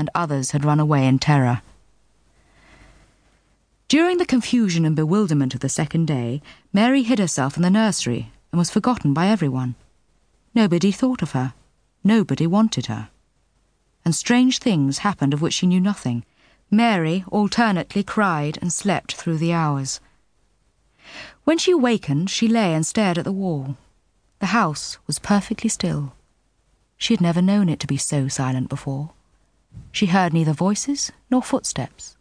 and others had run away in terror. During the confusion and bewilderment of the second day, Mary hid herself in the nursery and was forgotten by everyone. Nobody thought of her. Nobody wanted her. And strange things happened of which she knew nothing. Mary alternately cried and slept through the hours. When she awakened, she lay and stared at the wall. The house was perfectly still. She had never known it to be so silent before. She heard neither voices nor footsteps,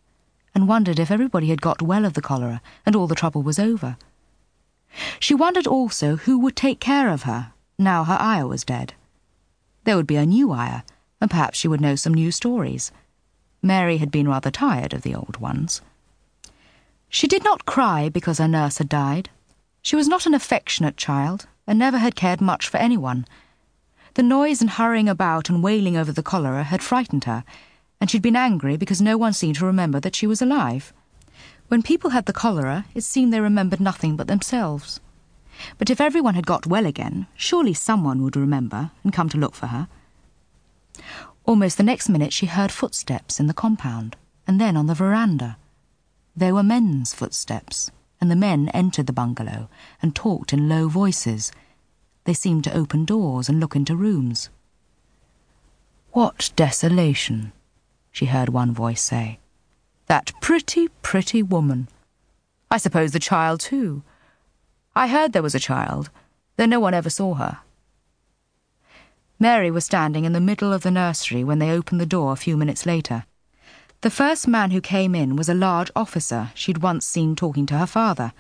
and wondered if everybody had got well of the cholera and all the trouble was over. She wondered also who would take care of her now her ayah was dead. There would be a new ayah, and perhaps she would know some new stories. Mary had been rather tired of the old ones. She did not cry because her nurse had died. She was not an affectionate child, and never had cared much for anyone. The noise and hurrying about and wailing over the cholera had frightened her, and she'd been angry because no one seemed to remember that she was alive. When people had the cholera, it seemed they remembered nothing but themselves. But if everyone had got well again, surely someone would remember and come to look for her. Almost the next minute she heard footsteps in the compound, and then on the veranda. There were men's footsteps, and the men entered the bungalow and talked in low voices. They seemed to open doors and look into rooms. What desolation, she heard one voice say. That pretty, pretty woman. I suppose the child, too. I heard there was a child, though no one ever saw her. Mary was standing in the middle of the nursery when they opened the door a few minutes later. The first man who came in was a large officer she'd once seen talking to her father.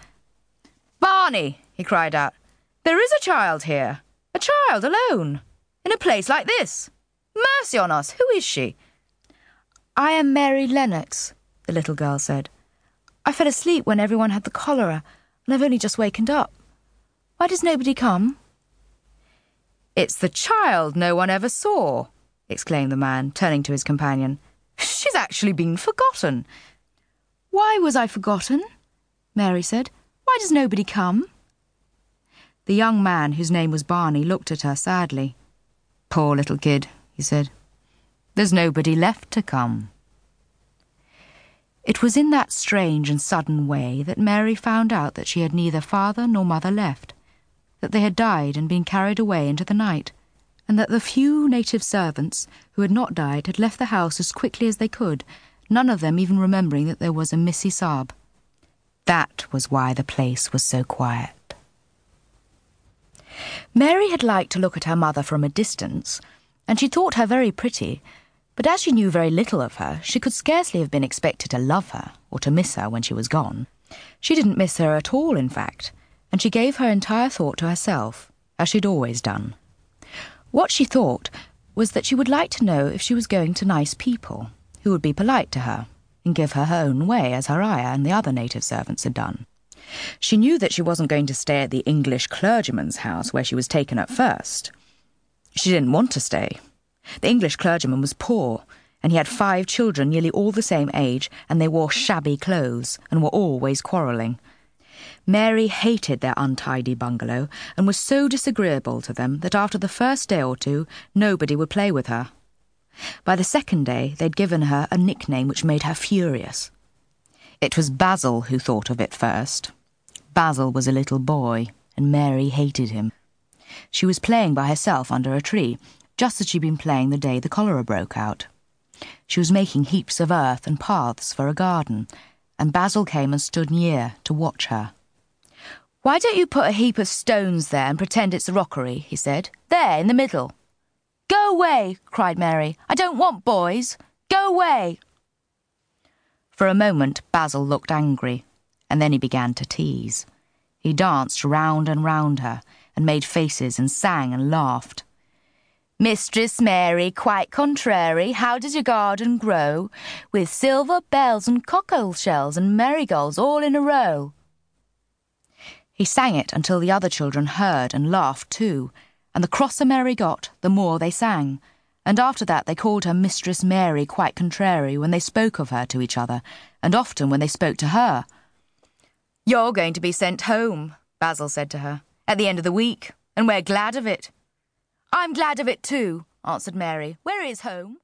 Barney, he cried out, there is a child here. A child alone. In a place like this. Mercy on us, who is she? I am Mary Lennox, the little girl said. I fell asleep when everyone had the cholera and I've only just wakened up. Why does nobody come? It's the child no one ever saw, exclaimed the man, turning to his companion. She's actually been forgotten. Why was I forgotten? Mary said. Why does nobody come? The young man, whose name was Barney, looked at her sadly. Poor little kid, he said. There's nobody left to come. It was in that strange and sudden way that Mary found out that she had neither father nor mother left, that they had died and been carried away into the night, and that the few native servants who had not died had left the house as quickly as they could, none of them even remembering that there was a Missie Sahib. That was why the place was so quiet. Mary had liked to look at her mother from a distance, and she thought her very pretty, but as she knew very little of her, she could scarcely have been expected to love her or to miss her when she was gone. She didn't miss her at all, in fact, and she gave her entire thought to herself, as she'd always done. What she thought was that she would like to know if she was going to nice people, who would be polite to her and give her her own way, as her ayah and the other native servants had done. She knew that she wasn't going to stay at the English clergyman's house where she was taken at first. She didn't want to stay. The English clergyman was poor, and he had five children nearly all the same age, and they wore shabby clothes and were always quarrelling. Mary hated their untidy bungalow and was so disagreeable to them that after the first day or two, nobody would play with her. By the second day, they'd given her a nickname which made her furious. It was Basil who thought of it first. Basil was a little boy, and Mary hated him. She was playing by herself under a tree just as she'd been playing the day the cholera broke out. She was making heaps of earth and paths for a garden, and Basil came and stood near to watch her. Why don't you put a heap of stones there and pretend it's a rockery? he said. There, in the middle. Go away, cried Mary. I don't want boys. Go away. For a moment, Basil looked angry, and then he began to tease. He danced round and round her, and made faces and sang and laughed. Mistress Mary, quite contrary, how does your garden grow? With silver bells and cockle shells and marigolds all in a row. He sang it until the other children heard and laughed too, and the crosser Mary got, the more they sang. And after that they called her Mistress Mary quite contrary when they spoke of her to each other, and often when they spoke to her. You're going to be sent home, Basil said to her, at the end of the week, and we're glad of it. I'm glad of it too, answered Mary. Where is home?